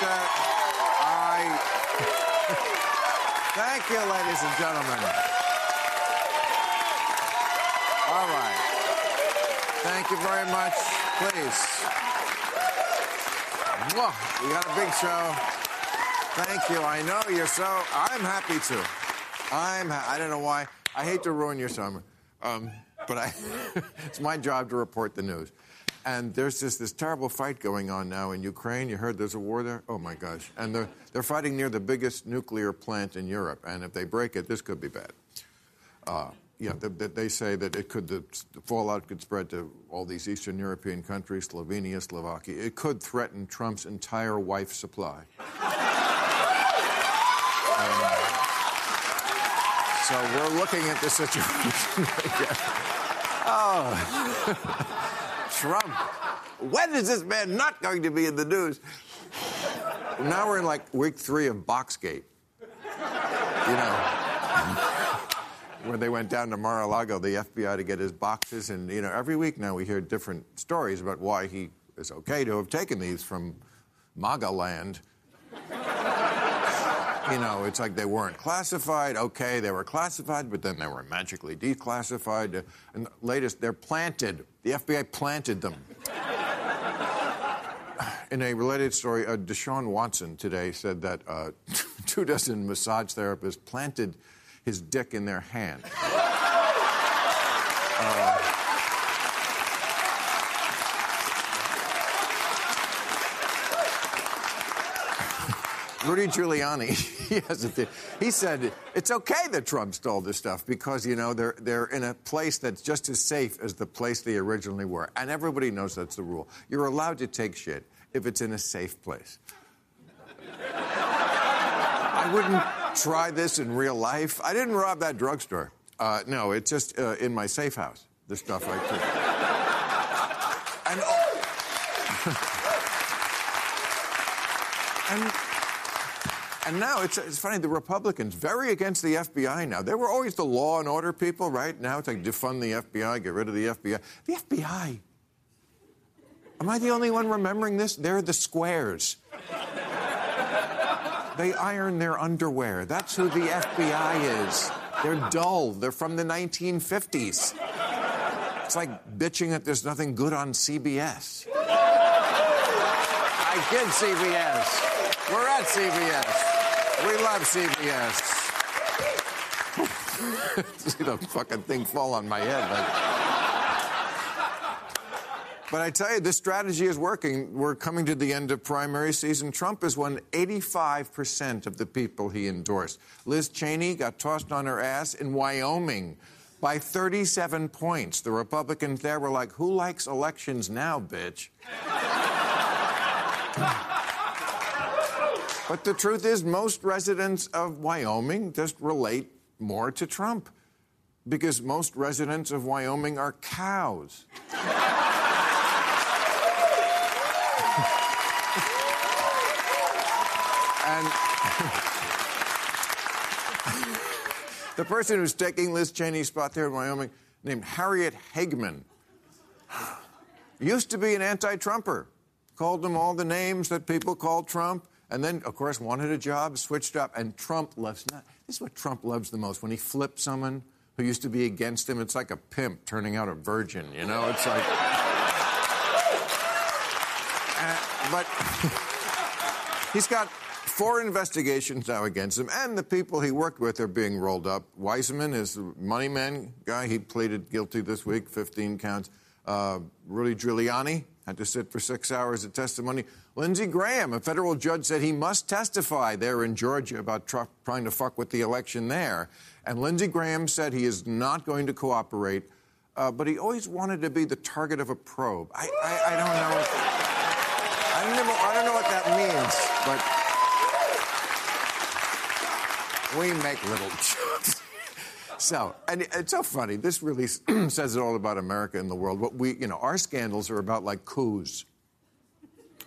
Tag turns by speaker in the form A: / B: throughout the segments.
A: That. I thank you, ladies and gentlemen. All right. Thank you very much. Please. We got a big show. Thank you. I know you're so. I'm happy to. I'm. Ha- I don't know why. I hate to ruin your summer, um, but I. it's my job to report the news. And there's just this terrible fight going on now in Ukraine. You heard there's a war there? Oh my gosh! And they're they're fighting near the biggest nuclear plant in Europe. And if they break it, this could be bad. Uh, yeah, they, they- say that it could the, fallout could spread to all these Eastern European countries, Slovenia, Slovakia. It could threaten Trump's entire wife supply. So we're looking at the situation. Oh, Trump. When is this man not going to be in the news? Now we're in like week three of Boxgate. You know, where they went down to Mar-a-Lago, the FBI, to get his boxes. And, you know, every week now we hear different stories about why he is okay to have taken these from MAGA land. You know, it's like they weren't classified. Okay, they were classified, but then they were magically declassified. Uh, And the latest, they're planted. The FBI planted them. In a related story, uh, Deshaun Watson today said that uh, two dozen massage therapists planted his dick in their hand. Uh, Rudy Giuliani, he said it's okay that Trump stole this stuff because you know they're they're in a place that's just as safe as the place they originally were, and everybody knows that's the rule. You're allowed to take shit if it's in a safe place. I wouldn't try this in real life. I didn't rob that drugstore. Uh, no, it's just uh, in my safe house. The stuff I took. And. oh, and and now it's, it's funny, the Republicans, very against the FBI now. They were always the law and order people, right? Now it's like defund the FBI, get rid of the FBI. The FBI. Am I the only one remembering this? They're the squares. They iron their underwear. That's who the FBI is. They're dull. They're from the 1950s. It's like bitching that there's nothing good on CBS. I get CBS. We're at CBS. We love CBS. See the fucking thing fall on my head. But, but I tell you, this strategy is working. We're coming to the end of primary season. Trump has won 85% of the people he endorsed. Liz Cheney got tossed on her ass in Wyoming by 37 points. The Republicans there were like, who likes elections now, bitch? But the truth is, most residents of Wyoming just relate more to Trump because most residents of Wyoming are cows. and the person who's taking Liz Cheney's spot there in Wyoming, named Harriet Hageman, used to be an anti Trumper, called him all the names that people call Trump, and then, of course, wanted a job, switched up, and Trump loves not. This is what Trump loves the most when he flips someone, who used to be against him. It's like a pimp turning out a virgin, you know? It's like. Uh, but he's got four investigations now against him, and the people he worked with are being rolled up. Weissman is the money man guy. He pleaded guilty this week, 15 counts. Uh, Rudy Giuliani had to sit for six hours of testimony. Lindsey Graham, a federal judge said he must testify there in Georgia about tr- trying to fuck with the election there. And Lindsey Graham said he is not going to cooperate, uh, but he always wanted to be the target of a probe. I, I, I don't know. I don't, know, I don't know what that means, but we make little jokes. So, and it's so funny. This really says it all about America and the world. What we, you know, our scandals are about like coups,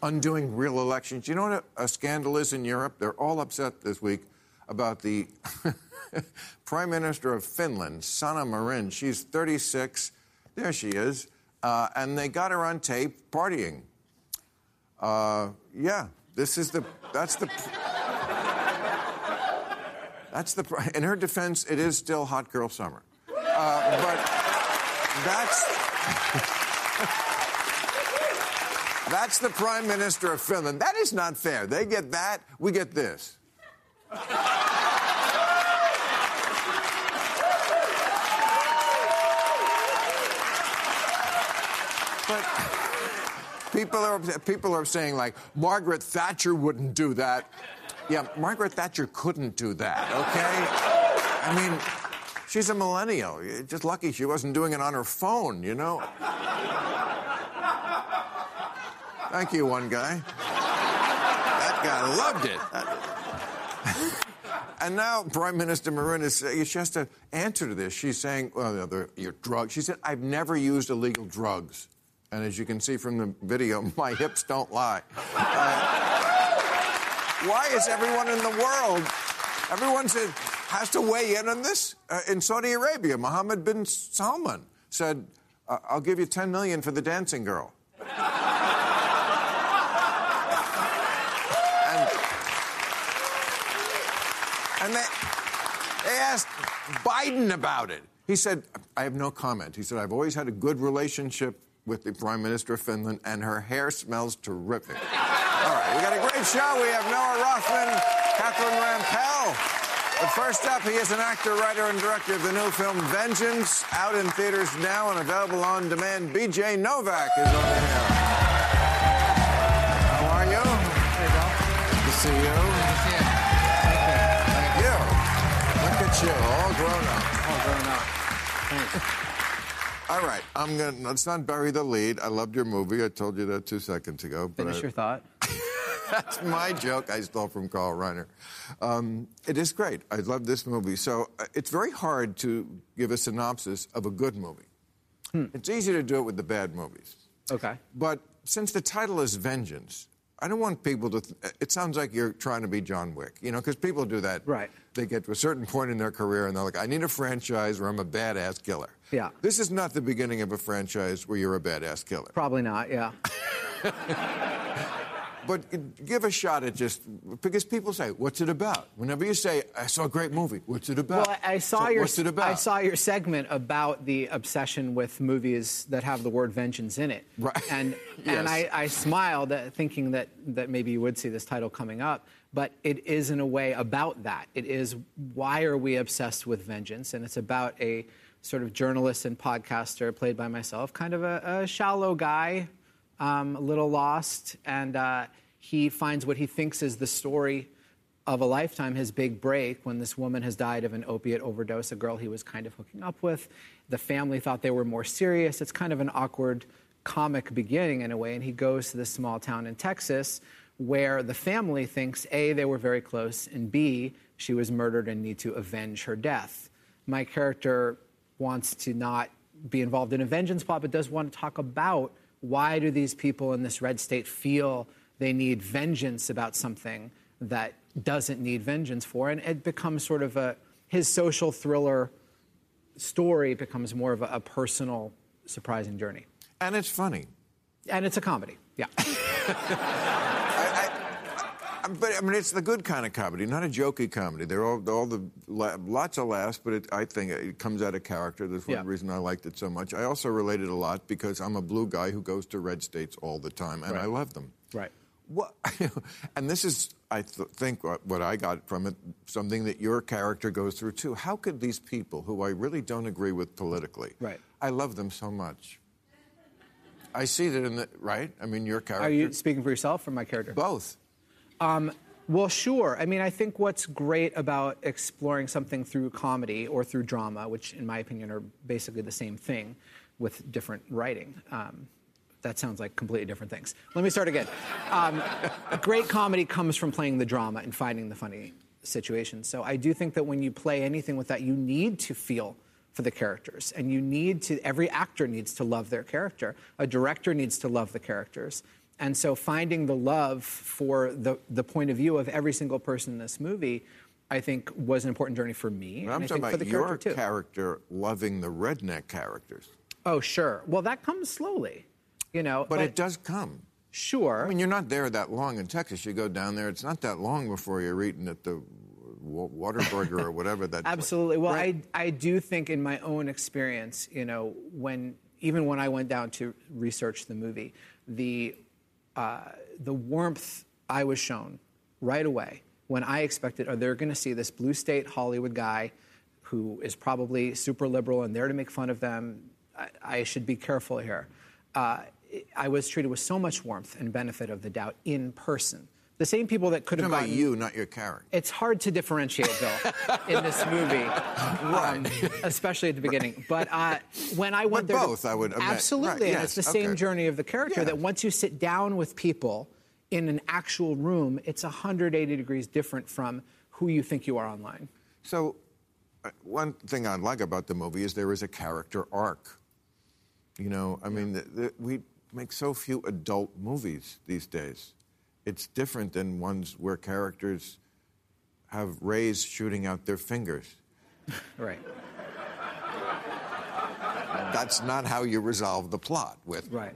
A: undoing real elections. You know what a, a scandal is in Europe? They're all upset this week about the Prime Minister of Finland, Sanna Marin. She's 36. There she is. Uh, and they got her on tape partying. Uh, yeah, this is the, that's the. That's the. In her defense, it is still hot girl summer, uh, but that's. That's the Prime Minister of Finland. That is not fair. They get that, we get this. but people are people are saying like Margaret Thatcher wouldn't do that. Yeah, Margaret Thatcher couldn't do that, okay? I mean, she's a millennial. Just lucky she wasn't doing it on her phone, you know? Thank you, one guy. That guy loved it. and now Prime Minister Marin is she has to answer to this. She's saying, well, know, your drugs. She said, I've never used illegal drugs. And as you can see from the video, my hips don't lie. Uh, why is everyone in the world, everyone has to weigh in on this? Uh, in Saudi Arabia, Mohammed bin Salman said, I'll give you 10 million for the dancing girl. and, and they, they asked Biden about it. He said, I have no comment. He said, I've always had a good relationship with the Prime Minister of Finland, and her hair smells terrific. We got a great show. We have Noah Rothman, Catherine Rampell. But first up, he is an actor, writer, and director of the new film Vengeance, out in theaters now and available on demand. BJ Novak is over here. How are you?
B: Hey, Bill.
A: Good to see you.
B: Good to see you.
A: Thank you. Look at you, all grown up.
B: All grown up. Thanks.
A: All right, I'm gonna. Let's not bury the lead. I loved your movie. I told you that two seconds ago. But
B: Finish
A: I,
B: your thought.
A: That's my joke I stole from Carl Reiner. Um, it is great. I love this movie. So uh, it's very hard to give a synopsis of a good movie.
B: Hmm.
A: It's easy to do it with the bad movies.
B: Okay.
A: But since the title is Vengeance, I don't want people to. Th- it sounds like you're trying to be John Wick, you know, because people do that.
B: Right.
A: They get to a certain point in their career and they're like, I need a franchise where I'm a badass killer.
B: Yeah.
A: This is not the beginning of a franchise where you're a badass killer.
B: Probably not. Yeah.
A: But give a shot at just because people say, "What's it about?" Whenever you say, "I saw a great movie," what's it about?
B: Well, I saw
A: So
B: your
A: What's it about?
B: I saw your segment about the obsession with movies that have the word vengeance in it.
A: Right.
B: And
A: Yes.
B: and I, I smiled at thinking that that maybe you would see this title coming up. But it is in a way about that. It is why are we obsessed with vengeance? And it's about a sort of journalist and podcaster played by myself, kind of a, a shallow guy, um, a little lost, and uh, he finds what he thinks is the story of a lifetime, his big break, when this woman has died of an opiate overdose, a girl he was kind of hooking up with. The family thought they were more serious. It's kind of an awkward comic beginning in a way, and he goes to this small town in Texas where the family thinks A, they were very close, and B, she was murdered and need to avenge her death. My character wants to not be involved in a vengeance plot, but does want to talk about why do these people in this red state feel they need vengeance about something that doesn't need vengeance for, and it becomes sort of a his social thriller story becomes more of a, a personal, surprising journey,
A: and it's funny.
B: and it's a comedy. Yeah,
A: But I mean, it's the good kind of comedy, not a jokey comedy. They're all, all the lots of laughs, but it, I think it comes out of character. That's one
B: Yeah.
A: reason I liked it so much. I also related a lot because I'm a blue guy who goes to red states all the time, and
B: Right.
A: I love them.
B: Right.
A: What, and this is, I th- think, what, what I got from it, something that your character goes through too. How could these people, who I really don't agree with politically,
B: Right.
A: I love them so much. I see that in the right. I mean, your character.
B: Are you speaking for yourself or my character?
A: both?
B: Well, sure. I mean, I think what's great about exploring something through comedy or through drama, which in my opinion are basically the same thing with different writing. Um, that sounds like completely different things. Let me start again. Um, great comedy comes from playing the drama and finding the funny situations. So I do think that when you play anything with that, you need to feel for the characters and you need to every actor needs to love their character a director needs to love the characters and so finding the love for the, the point of view of every single person in this movie i think was an important journey for me
A: But
B: and
A: I'm
B: I
A: talking about
B: the
A: your
B: character too
A: character loving the redneck characters.
B: oh sure well that comes slowly you know
A: But, it does come.
B: sure
A: I mean, you're not there that long in Texas. You go down there, it's not that long before you're eating at the Wa- Whataburger or whatever that.
B: Absolutely. Well,
A: Right.
B: I, I do think in my own experience, you know, when even when I went down to research the movie, the uh, the warmth I was shown right away when I expected, are they going to see this blue state Hollywood guy who is probably super liberal and there to make fun of them? I, I should be careful here. Uh, I was treated with so much warmth and benefit of the doubt in person. The same people that could have
A: talking about you, not your character.
B: it's hard to differentiate, Bill, in this movie, um, especially at the beginning. But uh, when I went
A: But
B: there, to-
A: both, I would admit.
B: absolutely,
A: Right,
B: and it's
A: yes,
B: the same journey of the character.
A: Yeah.
B: That once you sit down with people in an actual room, it's 180 degrees different from who you think you are online.
A: So, uh, one thing I like about the movie is there is a character arc. You know, I mean, the, the, we make so few adult movies these days. It's different than ones where characters have rays shooting out their fingers.
B: Right.
A: That's not how you resolve the plot with.
B: Right.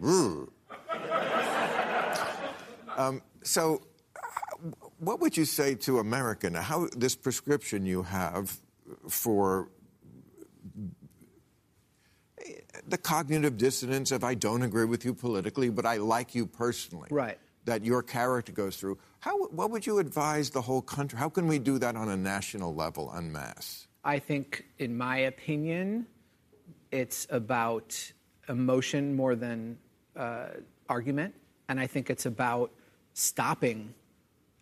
A: Um, so, uh, what would you say to America now? How this prescription you have for the cognitive dissonance of I don't agree with you politically, but I like you personally.
B: Right.
A: That your character goes through. How? What would you advise the whole country? How can we do that on a national level, en masse?
B: I think, in my opinion, it's about emotion more than uh, argument. And I think it's about stopping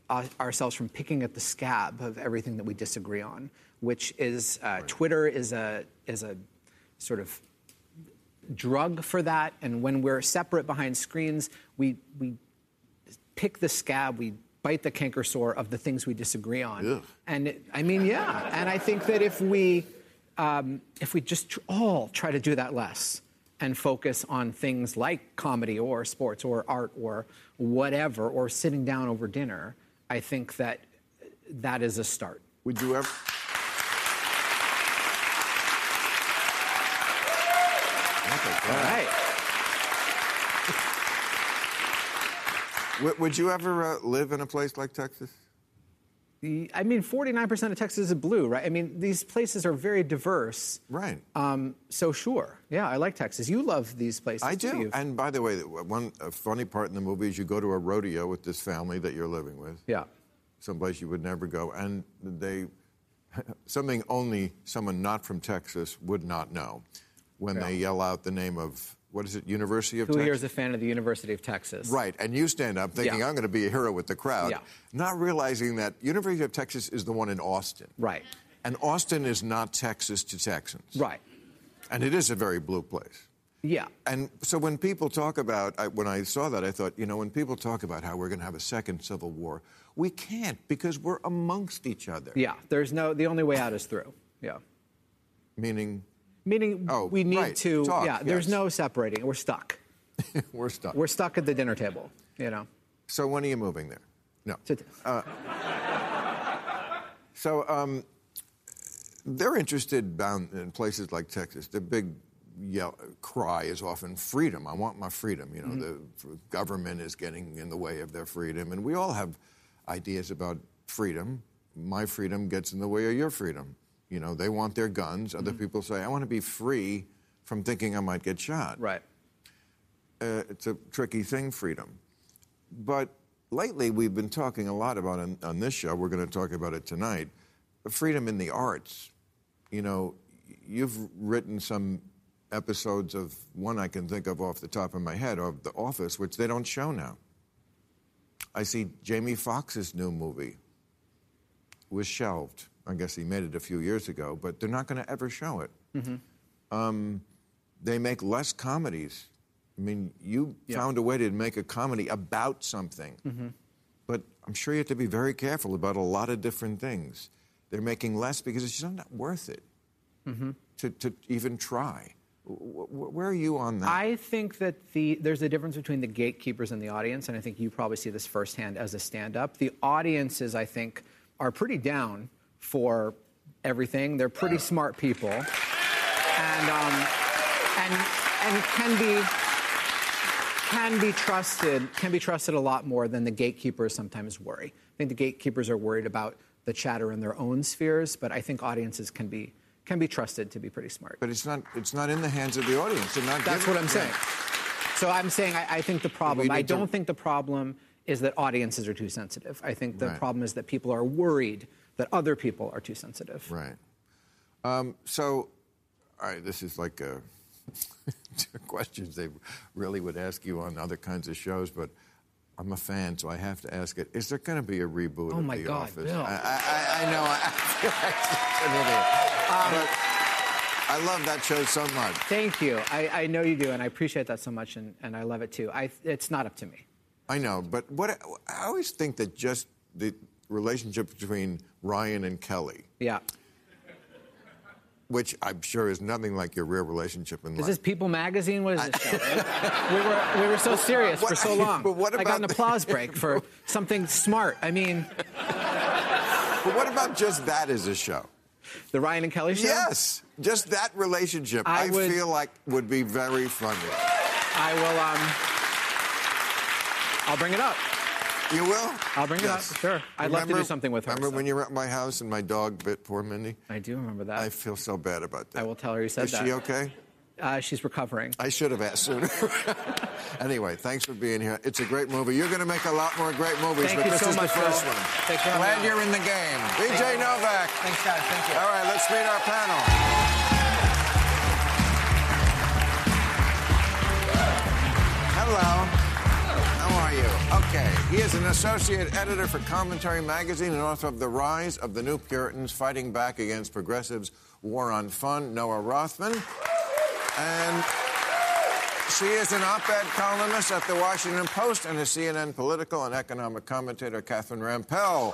B: uh, ourselves from picking at the scab of everything that we disagree on, which is uh, Twitter is a, is a sort of drug for that. And when we're separate behind screens, we, we pick the scab, we bite the canker sore of the things we disagree on.
A: Ugh.
B: And it, I mean, yeah. And I think that if we, um, if we just tr- all try to do that less and focus on things like comedy or sports or art or whatever, or sitting down over dinner, I think that that is a start.
A: Would you ever?
B: All right.
A: Would, would you ever uh, live in a place like Texas?
B: I mean, 49% of Texas is blue, right? I mean, these places are very diverse.
A: Right.
B: Um, so sure, yeah, I like Texas. You love these places.
A: I do. And by the way, one funny part in the movie is you go to a rodeo with this family that you're living with.
B: yeah.
A: Someplace you would never go, and they something only someone not from Texas would not know when they yell out the name of what is it, University of
B: Who
A: Texas.
B: here is a fan of the University of Texas?
A: Right, and you stand up thinking,
B: Yeah.
A: I'm going to be a hero with the crowd,
B: Yeah.
A: not realizing that University of Texas is the one in Austin.
B: Right.
A: And Austin is not Texas to Texans.
B: Right.
A: And it is a very blue place.
B: Yeah.
A: And so when people talk about, I, when I saw that, I thought, you know, when people talk about how we're going to have a second civil war, we can't because we're amongst each other.
B: Yeah. There's no. The only way out is through. Yeah.
A: Meaning,
B: Meaning
A: Oh,
B: we need
A: right.
B: to.
A: Talk,
B: yeah. There's no separating. We're stuck.
A: we're stuck.
B: We're stuck at the dinner table. You know.
A: so when are you moving there? No.
B: To-
A: So um, they're interested down in places like Texas. The big yell, cry is often freedom. I want my freedom. You know, the government is getting in the way of their freedom, and we all have ideas about freedom. My freedom gets in the way of your freedom. You know, they want their guns. Other
B: Mm-hmm.
A: people say, I want to be free from thinking I might get shot.
B: Right.
A: Uh, it's a tricky thing, freedom. But lately, we've been talking a lot about on, on this show. We're going to talk about it tonight. Freedom in the arts. You know, you've written some episodes of one I can think of off the top of my head of The Office, which they don't show now. I see Jamie Foxx's new movie was shelved. I guess he made it a few years ago, but they're not going to ever show it. Mm-hmm. Um, they make less comedies. I mean, you
B: Yeah.
A: found a way to make a comedy about something, mm-hmm. but I'm sure you have to be very careful about a lot of different things. They're making less because it's just not worth it mm-hmm. to, to even try. Where are you on that?
B: I think that the there's a difference between the gatekeepers and the audience, and I think you probably see this firsthand as a stand-up. The audiences, I think, are pretty down for everything. They're pretty smart people, and um, and and can be can be trusted can be trusted a lot more than the gatekeepers sometimes worry. I think the gatekeepers are worried about the chatter in their own spheres, but I think audiences can be can be trusted to be pretty smart.
A: but it's not, it's not in the hands of the audience.
B: That's what I'm saying. So I'm saying I, I think the problem. I don't think the problem is that audiences are too sensitive. I think the
A: Right.
B: problem is that people are worried that other people are too sensitive.
A: Right. Um, so, all right, this is like uh questions they really would ask you on other kinds of shows, but I'm a fan, so I have to ask it. Is there going to be a reboot
B: Oh
A: of The
B: God,
A: Office?
B: Bill.
A: I, I, I know. I feel like an idiot.
B: Um,
A: I love that show so much.
B: Thank you. I, I know you do, and I appreciate that so much, and, and I love it too. I, it's not up to me.
A: I know, but what I always think that just the relationship between Ryan and Kelly,
B: Yeah.
A: which I'm sure is nothing like your real relationship in
B: Is
A: life.
B: this People Magazine? What is this show? we, were, we were so serious for so long.
A: but what about
B: I got an
A: the-
B: applause break for something smart. I mean,
A: But what about just that as a show?
B: the Ryan and Kelly show?
A: Yes, just that relationship.
B: I
A: I,
B: would-
A: feel like would be very funny.
B: I will, um, I'll bring it up.
A: You will?
B: I'll bring it up, sure. I'd love to do something with her,
A: Remember
B: so.
A: when you were at my house and my dog bit poor Mindy?
B: I do remember that.
A: I feel so bad about that.
B: I will tell her you said
A: Is
B: that.
A: she okay?
B: Uh, she's recovering.
A: I should have asked sooner. anyway, thanks for being here. It's a great movie. You're going to make a lot more great movies,
B: Thank
A: but this
B: so
A: is
B: much,
A: the first
B: Bill.
A: one.
B: Thanks for
A: Glad you're in the game. BJ Novak.
B: Thanks, guys. Thank you.
A: All right, let's meet our panel. Hello. Are you? Okay. He is an associate editor for Commentary Magazine and author of The Rise of the New Puritans Fighting Back Against Progressives' War on Fun, Noah Rothman. And she is an op ed columnist at The Washington Post and a CNN political and economic commentator, Catherine Rampell.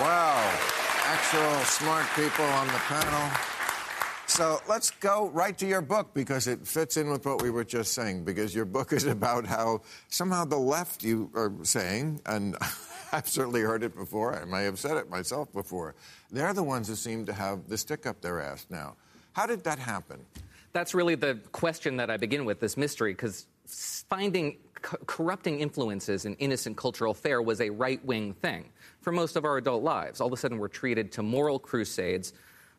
A: Wow. Actual smart people on the panel. So let's go right to your book because it fits in with what we were just saying. Because your book is about how somehow the left, you are saying, and I've certainly heard it before, I may have said it myself before, they're the ones who seem to have the stick up their ass now. How did that happen?
C: That's really the question that I begin with, this mystery, because finding co- corrupting influences in innocent cultural fare was a right wing thing for most of our adult lives. All of a sudden, we're treated to moral crusades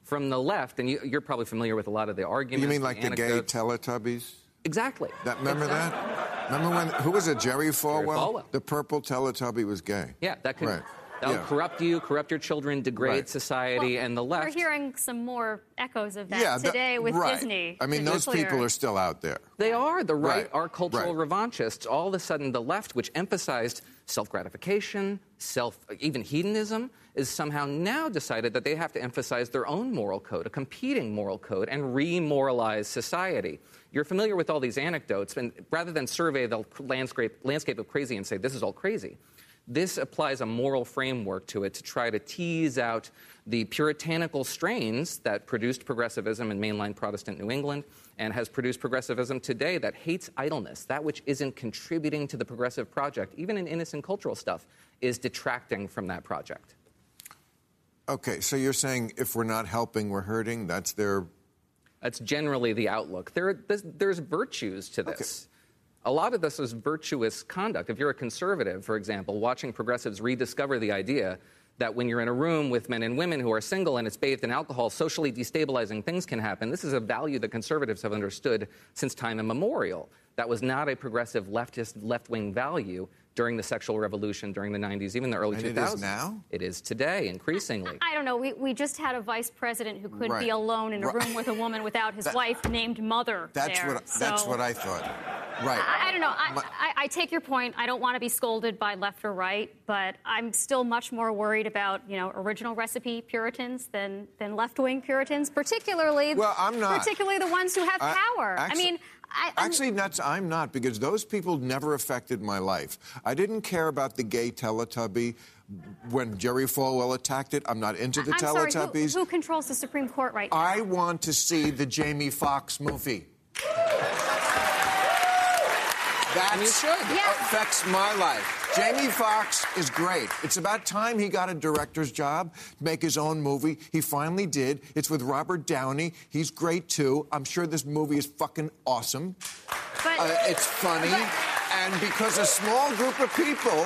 C: from the left, and you, you're probably familiar with a lot of the arguments.
A: You mean like the gay. Teletubbies?
C: Exactly.
A: That, remember that? Remember when, who was it, Jerry Falwell?
C: Falwell.
A: The purple Teletubby was gay.
C: Yeah, that could
A: Right.
C: that'll
A: Yeah.
C: corrupt you, corrupt your children, degrade
A: Right.
C: society, and the left.
D: We're hearing some more echoes of that
A: Yeah, that-
D: today with
A: right.
D: Disney.
A: I mean, those
D: clear.
A: people are still out there.
C: They are. The right,
A: Right,
C: are cultural
A: right.
C: revanchists. All of a sudden, the left, which emphasized self gratification, self, even hedonism, is somehow now decided that they have to emphasize their own moral code, a competing moral code, and re-moralize society. You're familiar with all these anecdotes, and rather than survey the landscape, landscape of crazy and say this is all crazy, this applies a moral framework to it to try to tease out the puritanical strains that produced progressivism in mainline Protestant New England and has produced progressivism today that hates idleness. That which isn't contributing to the progressive project, even in innocent cultural stuff, is detracting from that project.
A: Okay, so you're saying if we're not helping, we're hurting? That's their.
C: That's generally the outlook. There, there's, there's virtues to this. A lot of this is virtuous conduct. If you're a conservative, for example, watching progressives rediscover the idea that when you're in a room with men and women who are single and it's bathed in alcohol, socially destabilizing things can happen. This is a value that conservatives have understood since time immemorial. That was not a progressive leftist, left wing value during the sexual revolution during the 90s, even the early
A: And
C: 2000s.
A: it is now?
C: It is today, increasingly.
D: I don't know. We, we just had a vice president who could
A: Right.
D: be alone in a
A: Right.
D: room with a woman without his
A: That-
D: wife named Mother.
A: That's
D: there.
A: what that's what I thought. Right.
D: I, I don't know. I, I, I take your point. I don't want to be scolded by left or right, but I'm still much more worried about you know original recipe Puritans than than left wing Puritans, particularly.
A: Well, I'm not.
D: Particularly the ones who have
A: I-
D: power.
A: actually-
D: I mean. I,
A: Actually, that's, I'm not because those people never affected my life. I didn't care about the gay Teletubby when Jerry Falwell attacked it. I'm not into the
D: I'm sorry.
A: Teletubbies.
D: Who, who controls the Supreme Court right now?
A: I want to see the Jamie Foxx movie. That
C: And you should.
D: Yeah.
A: affects my life. Jamie Foxx is great. It's about time he got a director's job to make his own movie. He finally did. It's with Robert Downey. He's great too. I'm sure this movie is fucking awesome.
D: but
A: Uh, it's funny, and because a small group of people.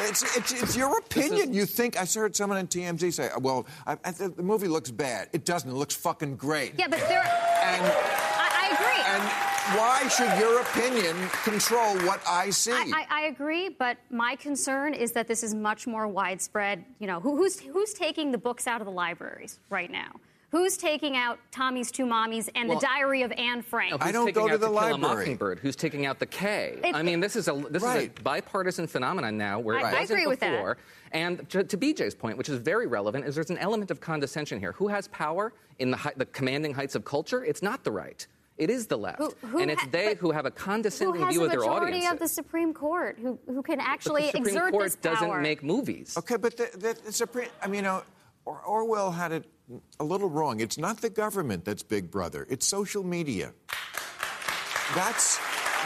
A: It's, it's, it's your opinion. You think I heard someone on TMZ say, "Well, I, I, the movie looks bad." It doesn't. It looks fucking great.
D: yeah, but there.
A: And
D: I, I agree.
A: and why should your opinion control what I see?
D: I, I, I agree, but my concern is that this is much more widespread. You know, who, who's who's taking the books out of the libraries right now? Who's taking out Tommy's Two Mommies and
C: Well-
D: the Diary of Anne Frank?
C: Now,
A: I don't
C: taking
A: go to
C: out
A: the
C: Kill a
A: library.
C: Mockingbird? Who's taking out the K?
D: It-
C: I mean, this is a this is a bipartisan phenomenon now, where
D: I-
C: it wasn't
D: agree with that.
C: And to, to BJ's point, which is very relevant, is there's an element of condescension here. Who has power in the, hei- the commanding heights of culture? It's not the right. It is the left,
D: Who- who
C: and it's
D: ha-
C: they who have a condescending view of their audience.
D: Who has majority
C: audiences.
D: of the Supreme Court who, who can
C: But
D: actually
C: the Supreme
D: exert
C: Court
D: this power?
C: doesn't make movies.
A: Okay, but the, the, the Supreme, I mean, you know, Or- Orwell had it a little wrong. It's not the government that's Big Brother, it's social media. That's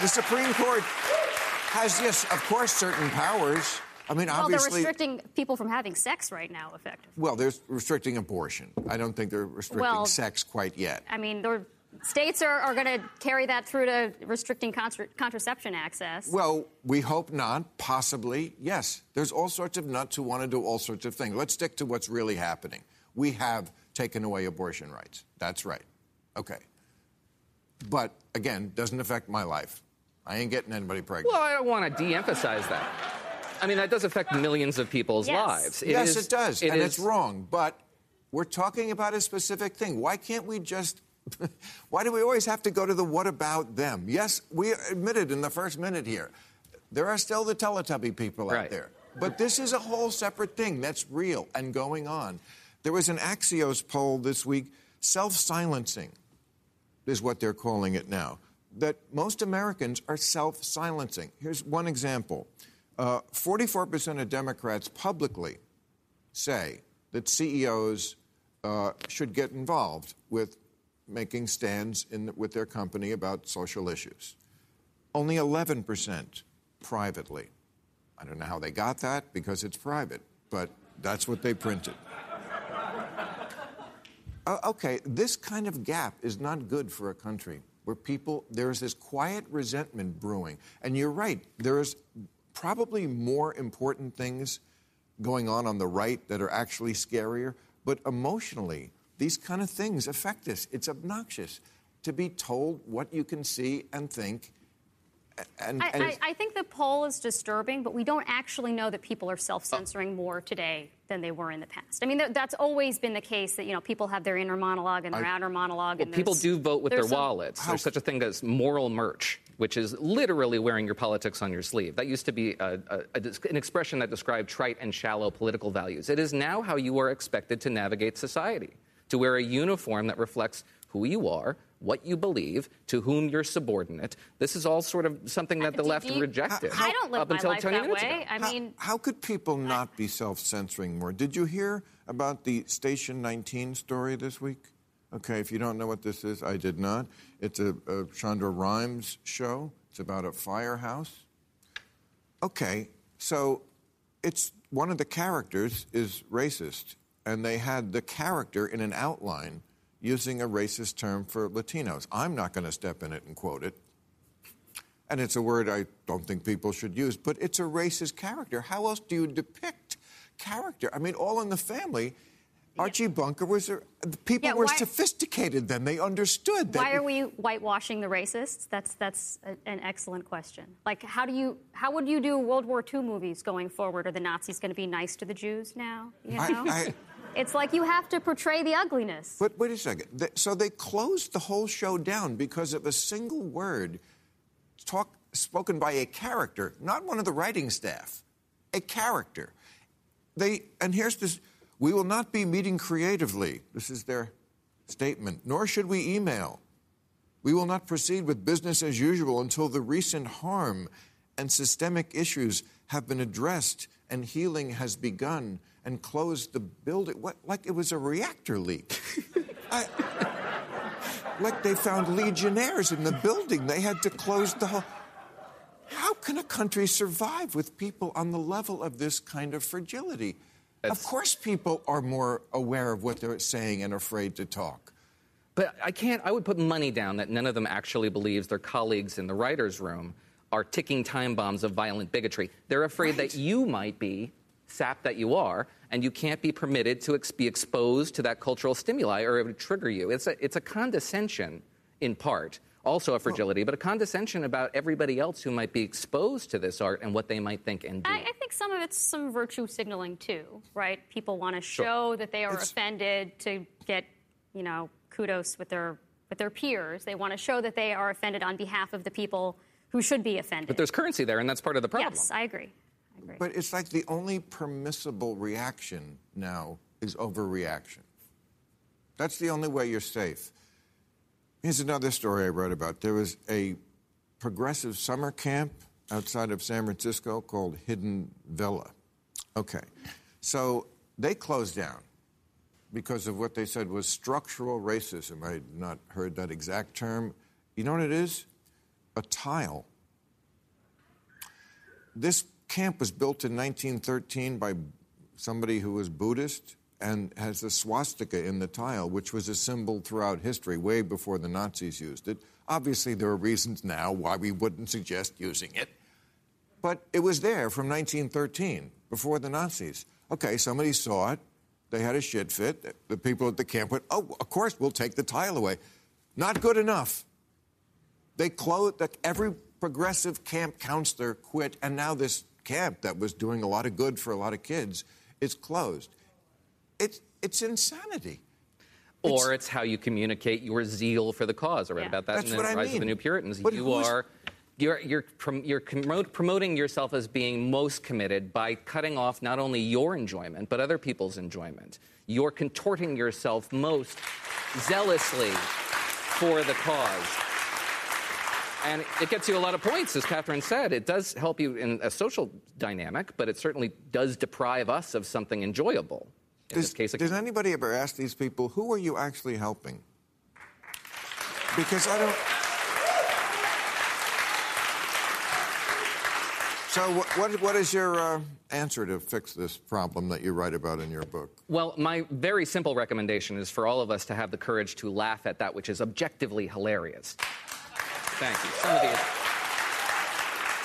A: the Supreme Court has, yes, of course, certain powers. I mean, obviously.
D: Well, they're restricting people from having sex right now, effectively.
A: Well, they're restricting abortion. I don't think they're restricting
D: Well-
A: sex quite yet.
D: I mean, the states are, are going to carry that through to restricting contra- contraception access.
A: Well, we hope not. Possibly, yes. There's all sorts of nuts who want to do all sorts of things. Let's stick to what's really happening. We have taken away abortion rights. That's right. Okay. But again, doesn't affect my life. I ain't getting anybody pregnant.
C: Well, I don't want to de-emphasize that. I mean, that does affect millions of people's
D: Yes.
C: lives.
A: yes,
C: is-
A: it does,
C: it
A: and
C: is-
A: it's wrong. But we're talking about a specific thing. Why can't we just? why do we always have to go to the what about them? Yes, we admitted in the first minute here, there are still the Teletubby people out there. But this is a whole separate thing that's real and going on. There was an Axios poll this week, self-silencing is what they're calling it now. That most Americans are self silencing. Here's one example uh, 44% of Democrats publicly say that CEOs uh, should get involved with making stands in, with their company about social issues. Only 11% privately. I don't know how they got that because it's private, but that's what they printed. Uh, okay, this kind of gap is not good for a country where people, there's this quiet resentment brewing. And you're right, there's probably more important things going on on the right that are actually scarier, but emotionally, these kind of things affect us. It's obnoxious to be told what you can see and think. And,
D: I,
A: and
D: I, I think the poll is disturbing, but we don't actually know that people are self-censoring more today than they were in the past. I mean, that, that's always been the case that you know people have their inner monologue and their
A: I-
D: outer monologue.
C: Well,
D: and
C: people do vote with their
D: some-
C: wallets. There's such a thing as moral merch, which is literally wearing your politics on your sleeve. That used to be a, a, a, an expression that described trite and shallow political values. It is now how you are expected to navigate society, to wear a uniform that reflects who you are, what you believe, to whom you're subordinate. This is all sort of something that uh, the
D: Do-
C: left
D: you-
C: rejected.
D: I don't live
C: up
D: my
C: until
D: life
C: 20
D: that
C: minutes
D: way.
C: ago.
D: I
A: How-
D: mean,
A: how, could people not be self-censoring more? Did you hear about the Station 19 story this week? Okay, if you don't know what this is, I did not. It's a, a Shonda Rhimes show. It's about a firehouse. Okay, so it's one of the characters is racist, and they had the character in an outline using a racist term for Latinos. I'm not going to step in it and quote it. and it's a word I don't think people should use, but it's a racist character. How else do you depict character? I mean, All in the Family. Archie Bunker was a, people
D: Yeah,
A: were
D: why-
A: sophisticated then. They understood that.
D: Why are we whitewashing the racists? That's that's a, an excellent question. Like, how do you how would you do World War II movies going forward? Are the Nazis going to be nice to the Jews now? You
A: I-
D: know,
A: I-
D: it's like you have to portray the ugliness.
A: But wait a second. So they closed the whole show down because of a single word talk, spoken by a character, not one of the writing staff, a character. They and here's this: we will not be meeting creatively. This is their statement. Nor should we email. We will not proceed with business as usual until the recent harm and systemic issues have been addressed and healing has begun and closed the building. What, like it was a reactor leak. I, like they found legionnaires in the building. They had to close the whole. How can a country survive with people on the level of this kind of fragility? Of course, people are more aware of what they're saying and afraid to talk.
C: But I can't, I would put money down that none of them actually believes their colleagues in the writer's room are ticking time bombs of violent bigotry. They're afraid that you might be, sap that you are, and you can't be permitted to ex- be exposed to that cultural stimuli or it would trigger you. It's a, it's a condescension, in part, also a fragility, but a condescension about everybody else who might be exposed to this art and what they might think and do.
D: I, I think some of it's some virtue signaling too, right? People want to show that they are
A: It's-
D: offended to get, you know, kudos with their with their peers. They want to show that they are offended on behalf of the people who should be offended.
C: but there's currency there, and that's part of the problem.
D: yes, I agree.
A: But it's like the only permissible reaction now is overreaction. That's the only way you're safe. Here's another story I wrote about. There was a progressive summer camp outside of San Francisco called Hidden Villa. Okay. So they closed down because of what they said was structural racism. I had not heard that exact term. You know what it is? A tile this camp was built in 1913 by somebody who was Buddhist and has a swastika in the tile, which was a symbol throughout history, way before the Nazis used it. Obviously, there are reasons now why we wouldn't suggest using it. But it was there from 1913, before the Nazis. Okay, somebody saw it. They had a shit fit. The people at the camp went, oh, of course, we'll take the tile away. Not good enough. They closed, every progressive camp counselor quit, and now this camp that was doing a lot of good for a lot of kids is closed. It's, it's insanity.
C: Or it's how you communicate your zeal for the cause. I read
D: Yeah.
C: about that
A: That's
C: in
A: what
C: the
A: I
C: Rise of
A: mean.
C: the New Puritans.
A: But
C: you are. You're, you're, prom- you're promote, promoting yourself as being most committed by cutting off not only your enjoyment, but other people's enjoyment. You're contorting yourself most zealously for the cause. And it gets you a lot of points, as Catherine said. It does help you in a social dynamic, but it certainly does deprive us of something enjoyable. In
A: Does,
C: this case,
A: does anybody ever ask these people, who are you actually helping? Because I don't. So, what, what, what is your uh, answer to fix this problem that you write about in your book?
C: Well, my very simple recommendation is for all of us to have the courage to laugh at that which is objectively hilarious. Thank you. Some of these,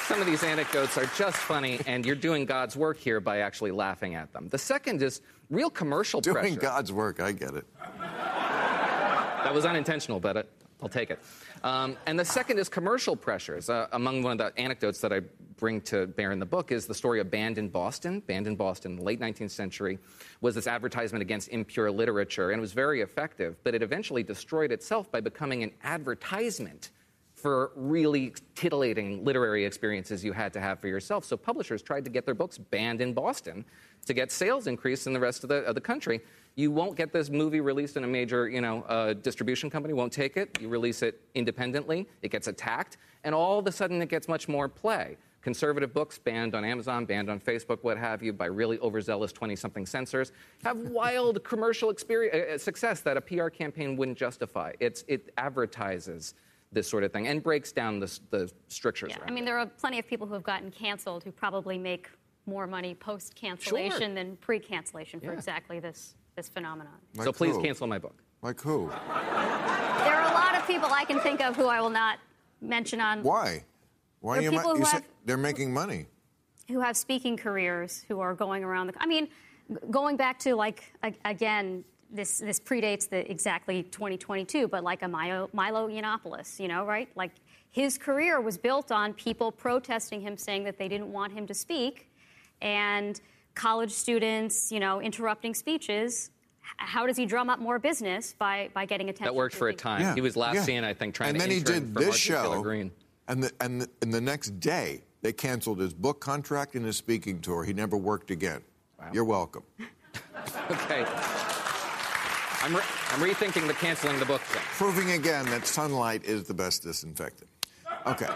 C: some of these anecdotes are just funny, and you're doing God's work here by actually laughing at them. The second is real commercial
A: Doing
C: pressure.
A: God's work, I get it.
C: That was unintentional, but it, I'll take it. Um, and the second is commercial pressures. Uh, among one of the anecdotes that I bring to bear in the book is the story of Banned in Boston. Banned in Boston, late 19th century, was this advertisement against impure literature, and it was very effective, but it eventually destroyed itself by becoming an advertisement for really titillating literary experiences you had to have for yourself. So publishers tried to get their books banned in Boston to get sales increase in the rest of the, of the country. You won't get this movie released in a major, you know, uh, distribution company won't take it. You release it independently, it gets attacked, and all of a sudden it gets much more play. Conservative books banned on Amazon, banned on Facebook, what have you, by really overzealous 20-something censors, have wild commercial experience, uh, success that a PR campaign wouldn't justify. It's, it advertises this sort of thing and breaks down the, the strictures
D: Yeah, I mean,
C: it.
D: there are plenty of people who have gotten canceled who probably make more money post cancellation
C: Sure.
D: than pre cancellation for
C: Yeah.
D: exactly this, this phenomenon.
C: So
A: Like
C: please
A: who?
C: cancel my book.
A: Like who?
D: There are a lot of people I can think of who I will not mention on.
A: Why? Why
D: There are
A: you,
D: people
A: you
D: who have-
A: they're making money?
D: who have speaking careers who are going around the. I mean, going back to like again, this this predates the exactly 2022, but like a Milo, Milo Yiannopoulos, you know, right? Like his career was built on people protesting him, saying that they didn't want him to speak, and college students, you know, interrupting speeches. How does he drum up more business by by getting attention?
C: That worked for a
D: things?
C: time. He was last
A: yeah.
C: seen, I think, trying
A: and
C: to
A: then he did this show,
C: Greene.
A: and the, and the, and the next day they canceled his book contract and his speaking tour. He never worked again. You're welcome.
C: Okay. I'm, re- I'm rethinking the canceling the book thing.
A: Proving again that sunlight is the best disinfectant. Okay.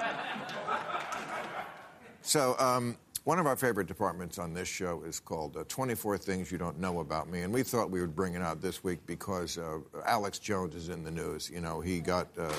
A: So, um, one of our favorite departments on this show is called uh, 24 Things You Don't Know About Me. And we thought we would bring it out this week because uh, Alex Jones is in the news. You know, he got. Uh,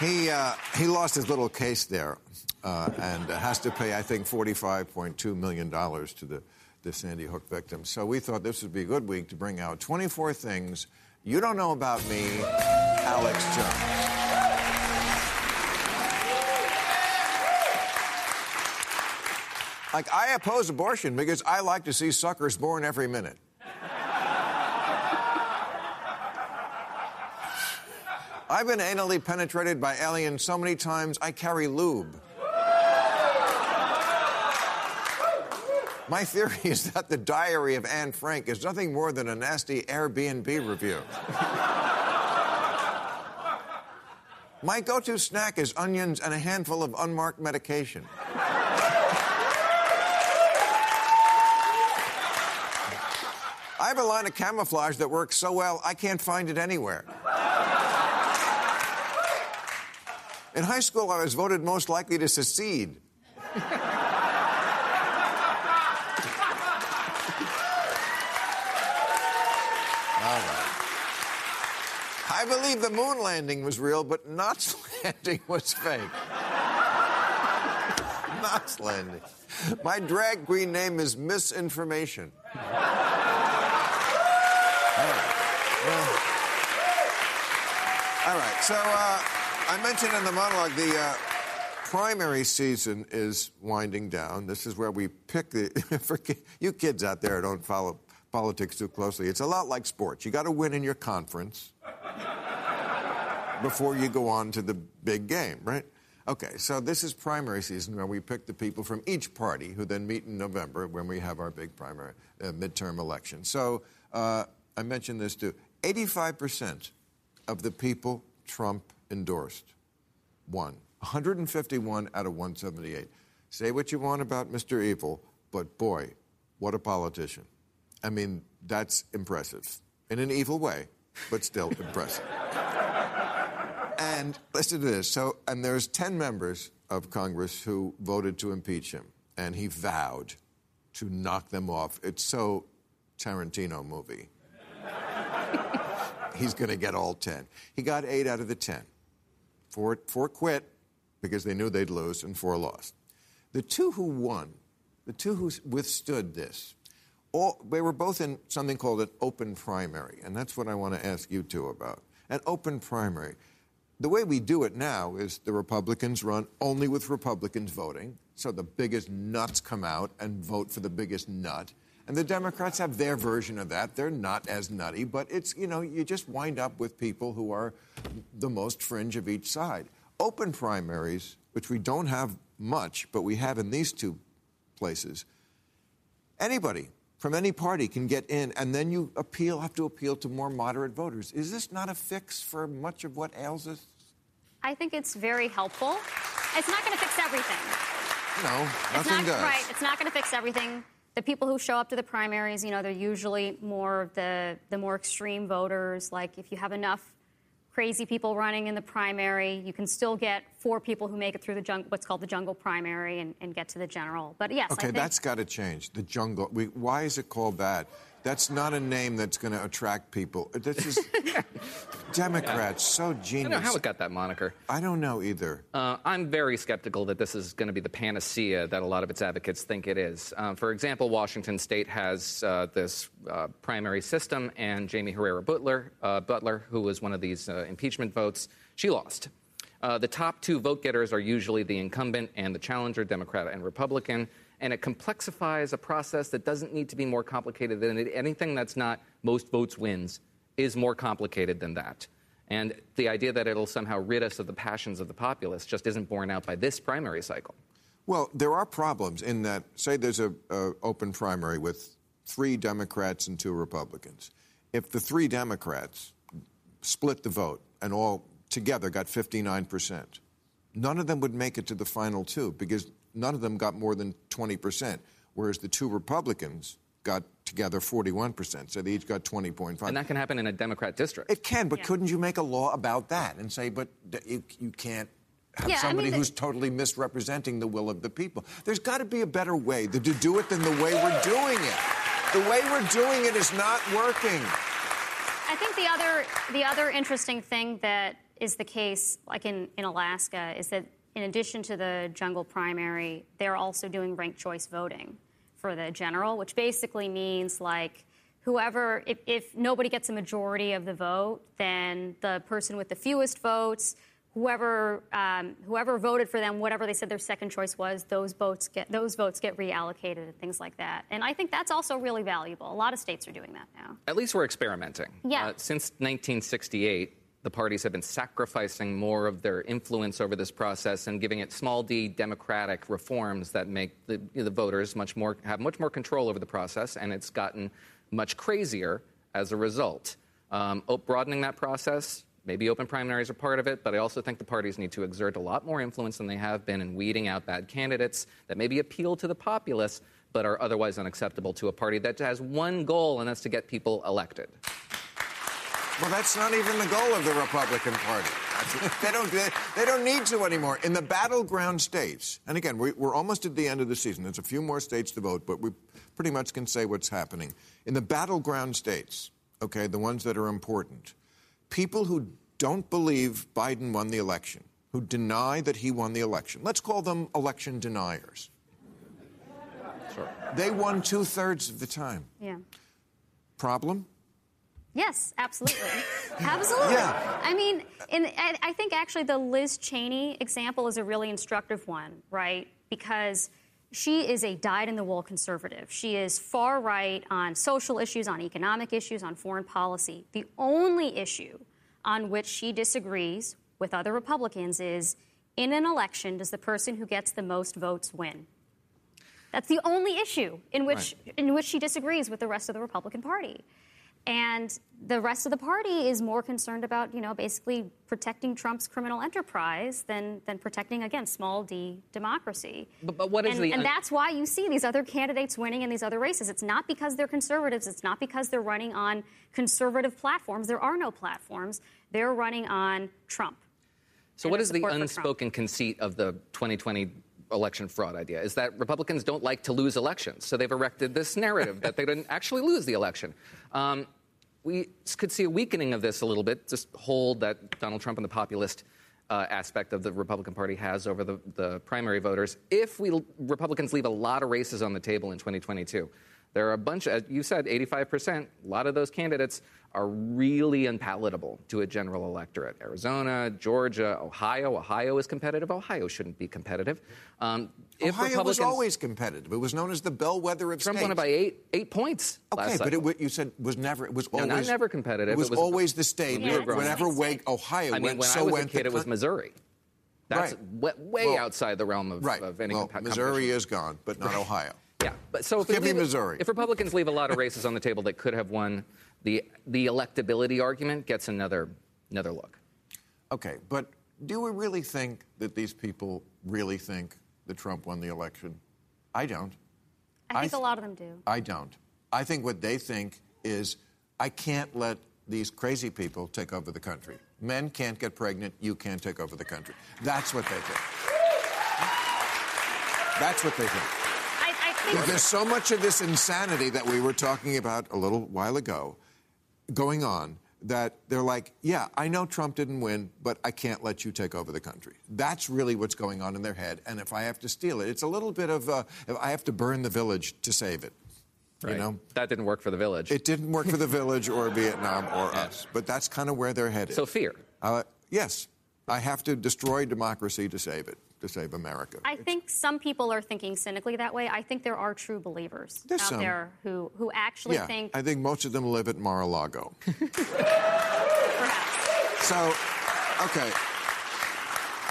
A: he, uh, he lost his little case there uh, and has to pay, I think, $45.2 million to the, the Sandy Hook victims. So we thought this would be a good week to bring out 24 things you don't know about me, Alex Jones. Like, I oppose abortion because I like to see suckers born every minute. I've been anally penetrated by aliens so many times I carry lube. My theory is that the diary of Anne Frank is nothing more than a nasty Airbnb review. My go to snack is onions and a handful of unmarked medication. I have a line of camouflage that works so well I can't find it anywhere. In high school, I was voted most likely to secede. I believe the moon landing was real, but Knots landing was fake. Knots landing. My drag queen name is Misinformation. All right. All right. So uh, I mentioned in the monologue the uh, primary season is winding down. This is where we pick the. For you kids out there don't follow politics too closely, it's a lot like sports. You got to win in your conference before you go on to the big game, right? Okay, so this is primary season where we pick the people from each party who then meet in November when we have our big primary uh, midterm election. So uh, I mentioned this too 85% of the people Trump endorsed won. 151 out of 178. Say what you want about Mr. Evil, but boy, what a politician. I mean, that's impressive. In an evil way, but still impressive. And listen to this. So, and there's 10 members of Congress who voted to impeach him, and he vowed to knock them off. It's so Tarantino movie. He's going to get all 10. He got eight out of the 10. Four, four quit because they knew they'd lose, and four lost. The two who won, the two who withstood this, all, they were both in something called an open primary, and that's what I want to ask you two about. An open primary. The way we do it now is the Republicans run only with Republicans voting, so the biggest nuts come out and vote for the biggest nut. And the Democrats have their version of that. They're not as nutty, but it's, you know, you just wind up with people who are the most fringe of each side. Open primaries, which we don't have much, but we have in these two places, anybody from any party can get in, and then you appeal, have to appeal to more moderate voters. Is this not a fix for much of what ails us?
D: I think it's very helpful. It's not going to fix everything.
A: No,
D: It's
A: nothing
D: not
A: does.
D: right. It's not going to fix everything. The people who show up to the primaries, you know, they're usually more of the the more extreme voters. Like if you have enough crazy people running in the primary, you can still get four people who make it through the jung- what's called the jungle primary and, and get to the general. But yes, I
A: Okay,
D: think
A: that's got to change. The jungle. We, why is it called that? That's not a name that's going to attract people. This is Democrats, so
C: I
A: genius.
C: don't know how it got that moniker.
A: I don't know either.
C: Uh, I'm very skeptical that this is going to be the panacea that a lot of its advocates think it is. Um, for example, Washington State has uh, this uh, primary system, and Jaime Herrera Beutler, uh, Beutler, who was one of these uh, impeachment votes, she lost. Uh, the top two vote getters are usually the incumbent and the challenger, Democrat and Republican, and it complexifies a process that doesn't need to be more complicated than it. Anything that's not most votes wins is more complicated than that. And the idea that it'll somehow rid us of the passions of the populace just isn't borne out by this primary cycle.
A: Well, there are problems in that, say there's a, a open primary with three Democrats and two Republicans. If the three Democrats split the vote and all together got 59%, none of them would make it to the final two because none of them got more than 20%, whereas the two Republicans got together 41%, so they each got 20.5.
C: And that can happen in a Democrat district.
A: It can, but couldn't you make a law about that and say, but you, you can't have
D: Yeah, I
A: somebody
D: mean, the-
A: who's totally misrepresenting the will of the people? There's got to be a better way to to do it than the way we're doing it. The way we're doing it is not working.
D: I think the other the other interesting thing that is the case, like in, in Alaska, is that in addition to the jungle primary, they're also doing ranked choice voting for the general, which basically means like whoever if, if nobody gets a majority of the vote, then the person with the fewest votes, whoever um, whoever voted for them, whatever they said their second choice was, those votes get those votes get reallocated and things like that. And I think that's also really valuable. A lot of states are doing that now.
C: At least we're experimenting.
D: Yeah.
C: Uh, since 1968, the parties have been sacrificing more of their influence over this process and giving it small d democratic reforms that make the, the voters much more have much more control over the process, and it's gotten much crazier as a result. Um, broadening that process, maybe open primaries are part of it, but I also think the parties need to exert a lot more influence than they have been in weeding out bad candidates that maybe appeal to the populace but are otherwise unacceptable to a party that has one goal, and that's to get people elected.
A: Well, that's not even the goal of the Republican Party. they don't. They, they don't need to anymore. In the battleground states, and again, we, we're almost at the end of the season. There's a few more states to vote, but we pretty much can say what's happening in the battleground states. Okay, the ones that are important. People who don't believe Biden won the election, who deny that he won the election. Let's call them election deniers.
C: Sure.
A: They won two thirds of the time.
D: Yeah.
A: Problem?
D: Yes, absolutely. absolutely.
A: Yeah.
D: I mean, in, I, I think actually the Liz Cheney example is a really instructive one, right? Because she is a dyed in the wool conservative. She is far right on social issues, on economic issues, on foreign policy. The only issue on which she disagrees with other Republicans is in an election, does the person who gets the most votes win? That's the only issue in which in which she disagrees with the rest of the Republican Party. And the rest of the party is more concerned about, you know, basically protecting Trump's criminal enterprise than, than protecting, again, small d democracy.
C: But- but what is
D: and,
C: the
D: and that's why you see these other candidates winning in these other races. It's not because they're conservatives. It's not because they're running on conservative platforms. There are no platforms. They're running on Trump.
C: So, what is
D: the
C: is the
D: support for Trump.
C: unspoken conceit of the 2020 election fraud idea? Is that Republicans don't like to lose elections, so they've erected this narrative that they didn't actually lose the election. Um, we could see a weakening of this a little bit, just hold that Donald Trump and the populist uh, aspect of the Republican Party has over the, the primary voters if we Republicans leave a lot of races on the table in 2022. There are a bunch, as you said, 85%. A lot of those candidates are really unpalatable to a general electorate. Arizona, Georgia, Ohio. Ohio is competitive. Ohio shouldn't be competitive. Um, if
A: Ohio was always competitive. It was known as the bellwether of
C: Trump
A: states.
C: won it by eight eight points.
A: Okay,
C: last
A: but it, you said was never. It was
C: No,
A: always
C: not never competitive.
A: It was,
C: It was-
A: always the state.
D: Yeah,
A: where-
D: it's
A: whenever
D: always
A: way. Ohio
C: I mean,
A: went,
C: when
A: so
C: I was a
A: went
C: kid,
A: the
C: it was Missouri. That's
A: Right.
C: way, way
A: Well,
C: outside the realm of,
A: Right.
C: of any
A: well,
C: compa-
A: Missouri is gone, but not Ohio.
C: Yeah, but so if
A: Give me
C: leave-
A: Missouri.
C: If Republicans leave a lot of races on the table that could have won, the the electability argument gets another another look.
A: Okay, but do we really think that these people really think that Trump won the election? I don't.
D: I think
A: th-
D: a lot of them do.
A: I don't. I think what they think is, I can't let these crazy people take over the country. Men can't get pregnant. You can't take over the country. That's what they think. That's what they think. There's so much of this insanity that we were talking about a little while ago going on that they're like, yeah, I know Trump didn't win, but I can't let you take over the country. That's really what's going on in their head. And if I have to steal it, it's a little bit of, uh, if I have to burn the village to save it.
C: Right.
A: You know?
C: That didn't work for the village.
A: It didn't work for the village or Vietnam or us. But that's kind of where they're headed.
C: so fear.
A: Uh, yes, I have to destroy democracy to save it, to save America.
D: I think some people are thinking cynically that way. I think there are true believers
A: There's
D: out
A: some.
D: there who, who actually
A: yeah,
D: think
A: I think most of them live at Mar-a-Lago.
D: perhaps.
A: So, okay.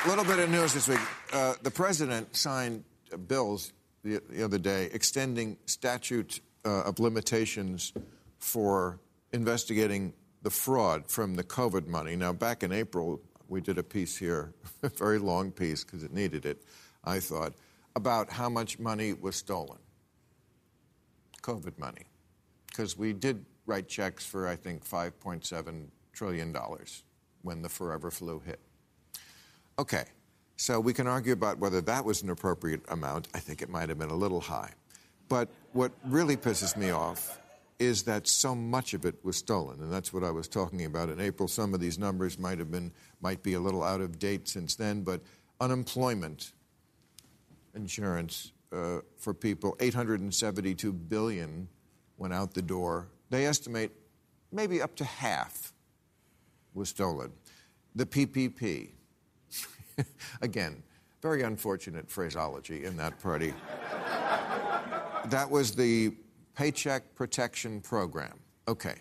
A: A little bit of news this week. Uh, the president signed bills the, the other day extending statute uh, of limitations for investigating the fraud from the COVID money. Now, back in April, we did a piece here, a very long piece because it needed it, I thought, about how much money was stolen. COVID money. Because we did write checks for, I think, $5.7 trillion when the forever flu hit. Okay, so we can argue about whether that was an appropriate amount. I think it might have been a little high. But what really pisses me off is that so much of it was stolen, and that's what I was talking about in April. Some of these numbers might have been might be a little out of date since then, but unemployment insurance uh, for people, 872 billion went out the door. They estimate maybe up to half was stolen. The PPP, again, very unfortunate phraseology in that party. that was the Paycheck Protection Program. Okay.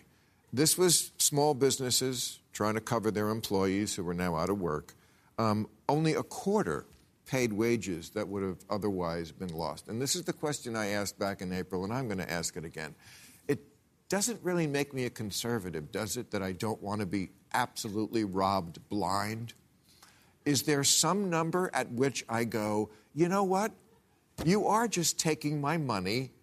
A: This was small businesses trying to cover their employees who were now out of work. Um, only a quarter paid wages that would have otherwise been lost. And this is the question I asked back in April, and I'm going to ask it again. It doesn't really make me a conservative, does it, that I don't want to be absolutely robbed blind? Is there some number at which I go, you know what? You are just taking my money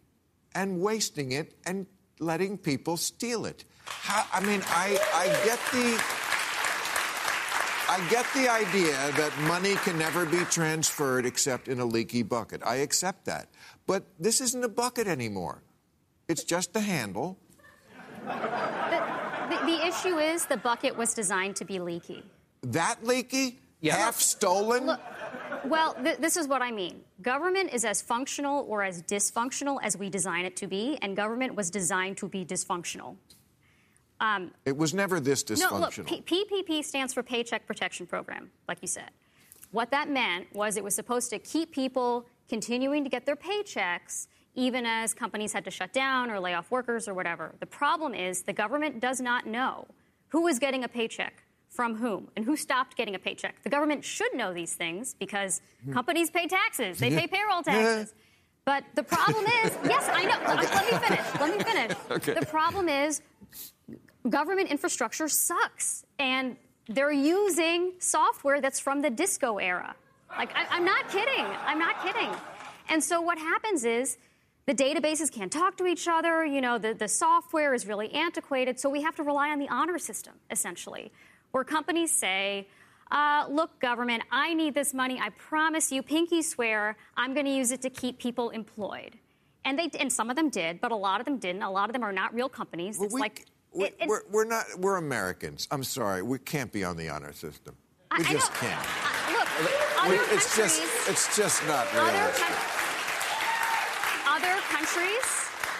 A: and wasting it and letting people steal it. How, I mean, I, I get the. I get the idea that money can never be transferred except in a leaky bucket. I accept that. But this isn't a bucket anymore. It's just a handle.
D: The, the, the issue is the bucket was designed to be leaky.
A: That leaky?
C: Yeah.
A: Half stolen?
D: Look, well, th- this is what I mean. Government is as functional or as dysfunctional as we design it to be, and government was designed to be dysfunctional.
A: Um, it was never this dysfunctional.
D: No, look. P- PPP stands for Paycheck Protection Program, like you said. What that meant was it was supposed to keep people continuing to get their paychecks even as companies had to shut down or lay off workers or whatever. The problem is the government does not know who is getting a paycheck from whom and who stopped getting a paycheck. The government should know these things because hmm. companies pay taxes, they pay payroll taxes. But the problem is, yes, I know. Let- Let me finish. Let me finish. Okay. The problem is government infrastructure sucks. And they're using software that's from the disco era. Like, I, I'm not kidding. I'm not kidding. And so what happens is the databases can't talk to each other. You know, the, the software is really antiquated. So we have to rely on the honor system, essentially, where companies say, uh, look, government, I need this money. I promise you, pinky swear, I'm going to use it to keep people employed. And they and some of them did, but a lot of them didn't. A lot of them are not real companies.
A: Well,
D: it's
A: we,
D: like
A: we,
D: it- it's-
A: we're, we're not. We're Americans. I'm sorry. We can't be on the honor system. We
D: I
A: just
D: know.
A: can't.
D: Uh, look,
A: We- it's just it's just not
D: other,
A: realistic.
D: coun- other countries,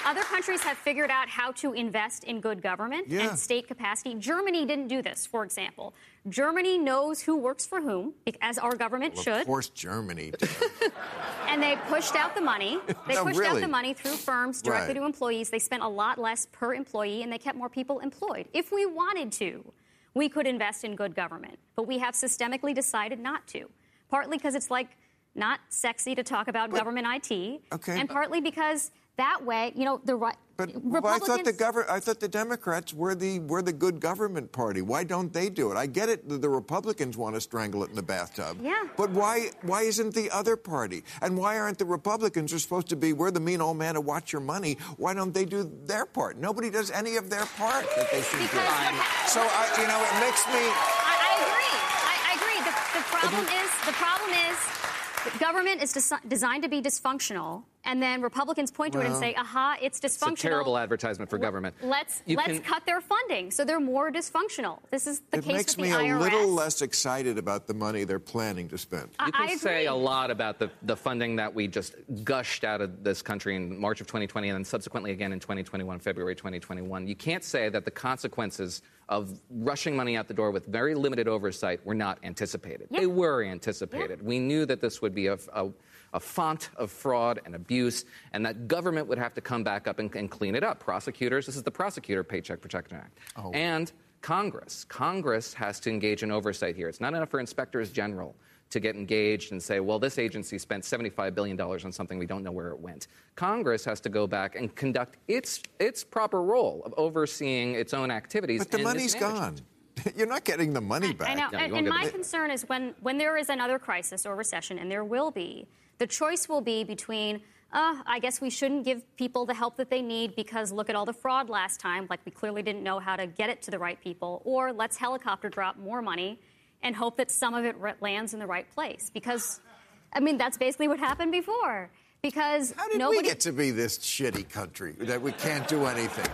D: other countries have figured out how to invest in good government
A: Yeah.
D: and state capacity. Germany didn't do this, for example. Germany knows who works for whom, as our government
A: Well,
D: should.
A: Of course, Germany. did.
D: And they pushed out the money. They
A: No,
D: pushed out
A: really?
D: the money through firms directly
A: Right.
D: to employees. They spent a lot less per employee and they kept more people employed. If we wanted to, we could invest in good government. But we have systemically decided not to. Partly because it's like not sexy to talk about government IT.
A: Okay.
D: And partly because that way, you know, the right.
A: But well, I thought the I thought the Democrats were the were the good government party. Why don't they do it? I get it. that The Republicans want to strangle it in the bathtub.
D: Yeah.
A: But why why isn't the other party? And why aren't the Republicans who are supposed to be we're the mean old man to watch your money? Why don't they do their part? Nobody does any of their part that they should do. So I, you know, it makes me.
D: I, I agree. I, I agree. The, the problem is the problem is government is desi- designed to be dysfunctional, and then Republicans point to it and say, "Aha, it's dysfunctional."
C: It's a terrible advertisement for government.
D: Let's
C: You
D: let's
C: can-
D: cut their funding so they're more dysfunctional. This is the
A: It
D: case with the IRS.
A: It makes me a little less excited about the money they're planning to spend.
D: I-
C: You can
D: I
C: say a lot about the, the funding that we just gushed out of this country in March of 2020 and then subsequently again in 2021, February 2021. You can't say that the consequences of rushing money out the door with very limited oversight were not anticipated.
D: Yeah.
C: They were anticipated. We knew that this would be a, a, a font of fraud and abuse and that government would have to come back up and, and clean it up. Prosecutors, this is the Prosecutor Paycheck Protection Act. Oh. And Congress. Congress has to engage in oversight here. It's not enough for inspectors general to get engaged and say, well, this agency spent $75 billion on something we don't know where it went. Congress has to go back and conduct its, its proper role of overseeing its own activities.
A: But the
C: and
A: money's gone. You're not getting the money back.
D: I know.
C: Yeah, you
D: and and my
C: the-
D: concern is when, when there is another crisis or recession, and there will be, the choice will be between, uh, I guess we shouldn't give people the help that they need because look at all the fraud last time, like we clearly didn't know how to get it to the right people, or let's helicopter drop more money and hope that some of it lands in the right place. Because, I mean, that's basically what happened before. Because
A: How did
D: nobody.
A: we get to be this shitty country that we can't do anything?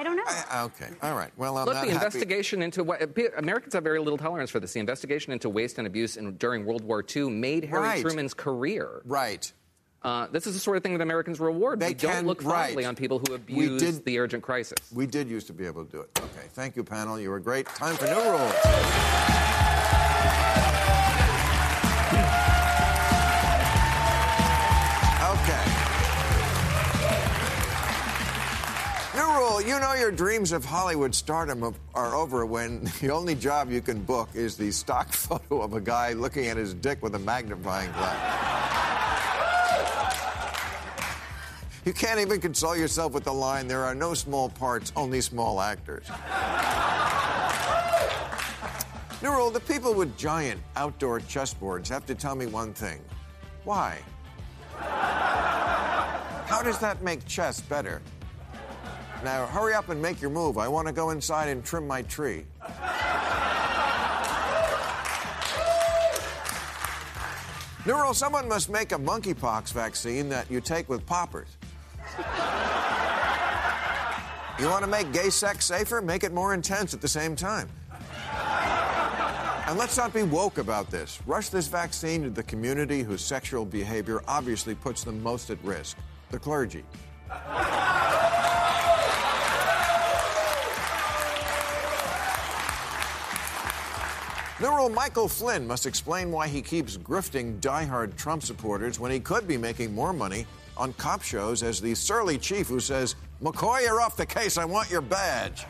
D: I, I don't know.
A: I- okay, all right. Well, I'm
C: Look,
A: not
C: the
A: happy.
C: investigation into what Americans have very little tolerance for this. The investigation into waste and abuse in, during World War II made Harry
A: Right.
C: Truman's career.
A: Right.
C: Uh, this is the sort of thing that Americans reward.
A: They
C: we don't
A: can-
C: look fondly
A: right.
C: on people who
A: We
C: abuse
A: did-
C: the urgent crisis.
A: We did used to be able to do it. Okay, thank you, panel. You were great. Time for new rules. Rule you know your dreams of Hollywood stardom are over when the only job you can book is the stock photo of a guy looking at his dick with a magnifying glass. You can't even console yourself with the line, there are no small parts, only small actors. New rule the people with giant outdoor chessboards have to tell me one thing. Why? How does that make chess better? Now, hurry up and make your move. I want to go inside and trim my tree. New rule someone must make a monkeypox vaccine that you take with poppers. You want to make gay sex safer? Make it more intense at the same time. And let's not be woke about this. Rush this vaccine to the community whose sexual behavior obviously puts them most at risk the clergy. Neural Michael Flynn must explain why he keeps grifting diehard Trump supporters when he could be making more money on cop shows as the surly chief who says, McCoy, you're off the case. I want your badge.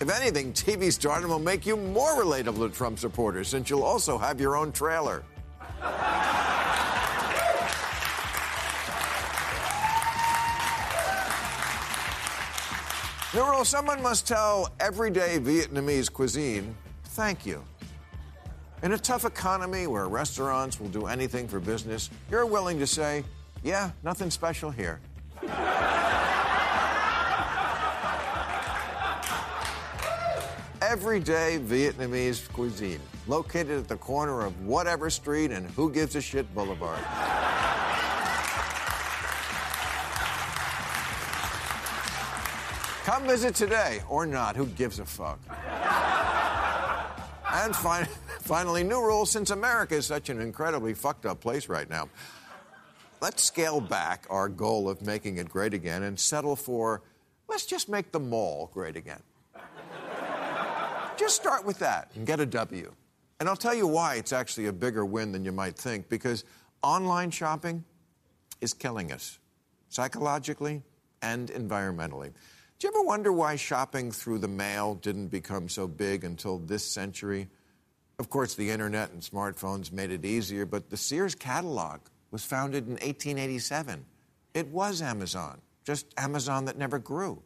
A: if anything, TV stardom will make you more relatable to Trump supporters since you'll also have your own trailer. Neural, someone must tell everyday Vietnamese cuisine, thank you. In a tough economy where restaurants will do anything for business, you're willing to say, yeah, nothing special here. Everyday Vietnamese cuisine, located at the corner of whatever street and Who Gives a Shit Boulevard. Come visit today or not. Who gives a fuck? and fin- finally, new rules since America is such an incredibly fucked up place right now. Let's scale back our goal of making it great again and settle for let's just make the mall great again. just start with that and get a W. And I'll tell you why it's actually a bigger win than you might think because online shopping is killing us psychologically and environmentally. Do you ever wonder why shopping through the mail didn't become so big until this century? Of course, the internet and smartphones made it easier, but the Sears catalog was founded in 1887. It was Amazon, just Amazon that never grew.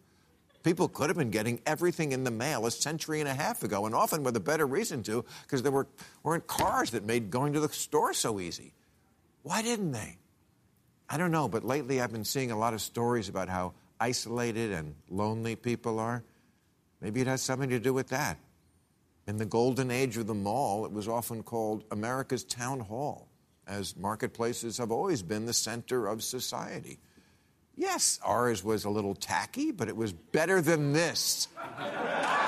A: People could have been getting everything in the mail a century and a half ago, and often with a better reason to, because there were, weren't cars that made going to the store so easy. Why didn't they? I don't know, but lately I've been seeing a lot of stories about how isolated and lonely people are. Maybe it has something to do with that. In the golden age of the mall, it was often called America's town hall. as marketplaces have always been the center of society. Yes, ours was a little tacky, but it was better than this.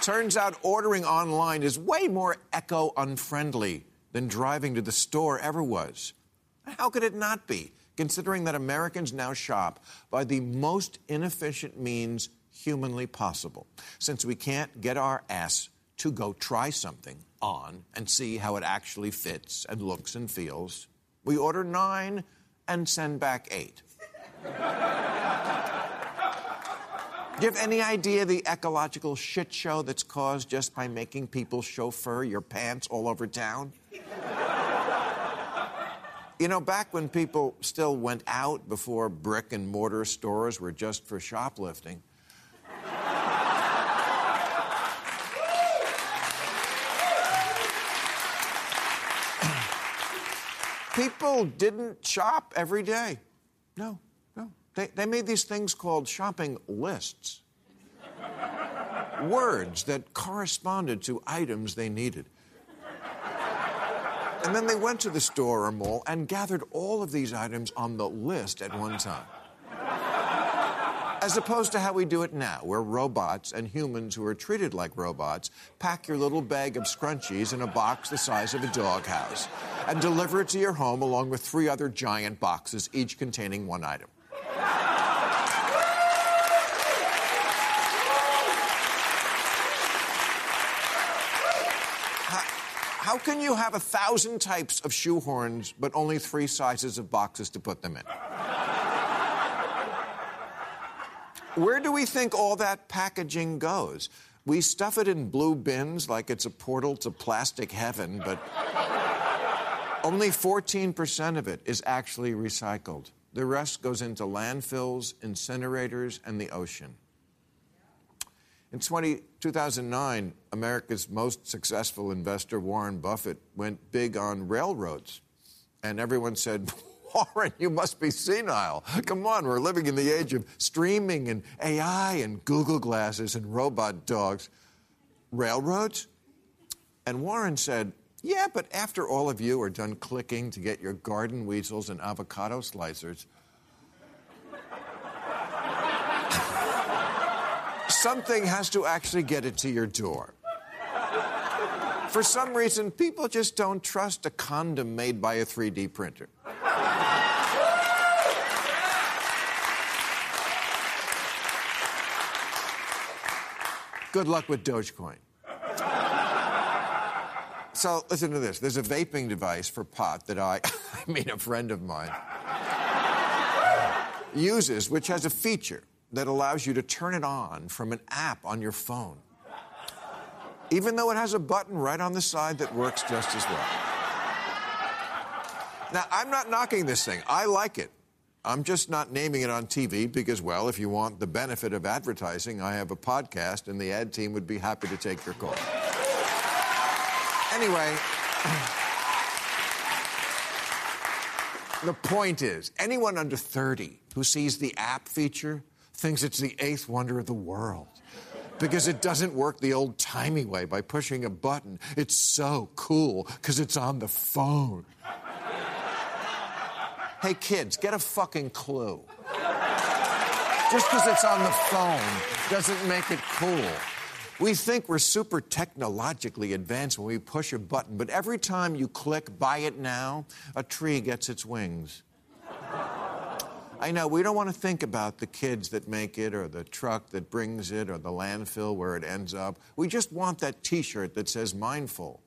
A: Turns out ordering online is way more eco unfriendly than driving to the store ever was. How could it not be, considering that Americans now shop by the most inefficient means humanly possible? Since we can't get our ass to go try something on and see how it actually fits and looks and feels, we order nine and send back eight. Do you have any idea the ecological shit show that's caused just by making people chauffeur your pants all over town? you know, back when people still went out before brick and mortar stores were just for shoplifting. people didn't shop every day. No. They, they made these things called shopping lists. Words that corresponded to items they needed. And then they went to the store or mall and gathered all of these items on the list at one time. As opposed to how we do it now, where robots and humans who are treated like robots pack your little bag of scrunchies in a box the size of a doghouse and deliver it to your home along with three other giant boxes, each containing one item. How can you have a thousand types of shoehorns, but only three sizes of boxes to put them in? Where do we think all that packaging goes? We stuff it in blue bins like it's a portal to plastic heaven, but only 14% of it is actually recycled. The rest goes into landfills, incinerators, and the ocean. In 20, 2009, America's most successful investor, Warren Buffett, went big on railroads. And everyone said, Warren, you must be senile. Come on, we're living in the age of streaming and AI and Google glasses and robot dogs. Railroads? And Warren said, Yeah, but after all of you are done clicking to get your garden weasels and avocado slicers, something has to actually get it to your door. For some reason, people just don't trust a condom made by a 3D printer. Good luck with Dogecoin. So, listen to this. There's a vaping device for pot that I, I mean, a friend of mine, uses, which has a feature that allows you to turn it on from an app on your phone, even though it has a button right on the side that works just as well. Now, I'm not knocking this thing, I like it. I'm just not naming it on TV because, well, if you want the benefit of advertising, I have a podcast and the ad team would be happy to take your call. Anyway, the point is anyone under 30 who sees the app feature thinks it's the eighth wonder of the world because it doesn't work the old timey way by pushing a button. It's so cool because it's on the phone. hey, kids, get a fucking clue. Just because it's on the phone doesn't make it cool. We think we're super technologically advanced when we push a button, but every time you click buy it now, a tree gets its wings. I know we don't want to think about the kids that make it or the truck that brings it or the landfill where it ends up. We just want that t shirt that says mindful.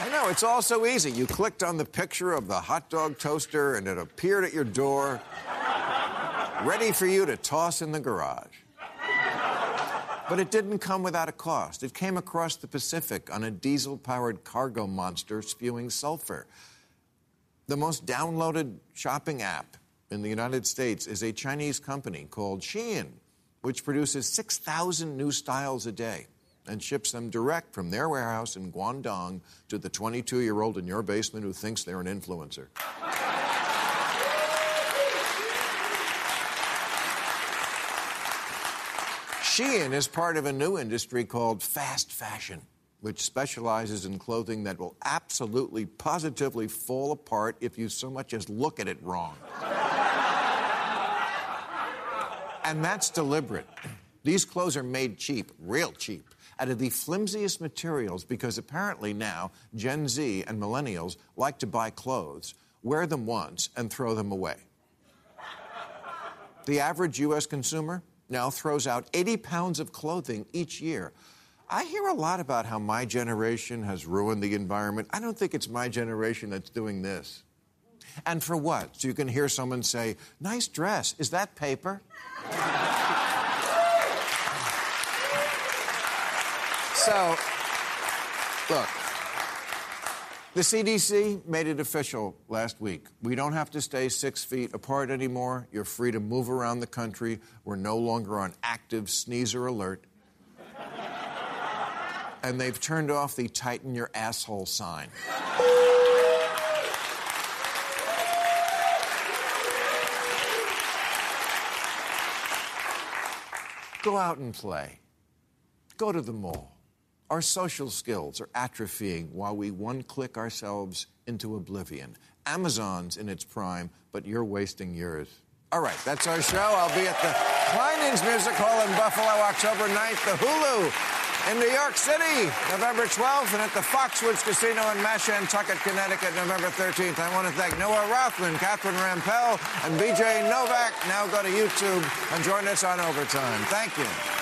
A: I know, it's all so easy. You clicked on the picture of the hot dog toaster and it appeared at your door, ready for you to toss in the garage. But it didn't come without a cost. It came across the Pacific on a diesel powered cargo monster spewing sulfur. The most downloaded shopping app in the United States is a Chinese company called Shein, which produces 6,000 new styles a day. and ships them direct from their warehouse in Guangdong to the 22 year old in your basement who thinks they're an influencer. Shein is part of a new industry called fast fashion, which specializes in clothing that will absolutely, positively fall apart if you so much as look at it wrong. and that's deliberate. These clothes are made cheap, real cheap, out of the flimsiest materials because apparently now Gen Z and millennials like to buy clothes, wear them once, and throw them away. The average U.S. consumer now throws out 80 pounds of clothing each year. I hear a lot about how my generation has ruined the environment. I don't think it's my generation that's doing this. And for what? So you can hear someone say, Nice dress. Is that paper? so, the CDC made it official last week. We don't have to stay six feet apart anymore. You're free to move around the country. We're no longer on active sneezer alert. and they've turned off the tighten your asshole sign. Go out and play. Go to the mall. Our social skills are atrophying while we one click ourselves into oblivion. Amazon's in its prime, but you're wasting yours. All right, that's our show. I'll be at the Kleinhans Music Hall in Buffalo October 9th, the Hulu in New York City November 12th, and at the Foxwoods Casino in Mashantucket, Connecticut November 13th. I want to thank Noah Rothman, Catherine Rampell, and BJ Novak. Now go to YouTube and join us on Overtime. Thank you.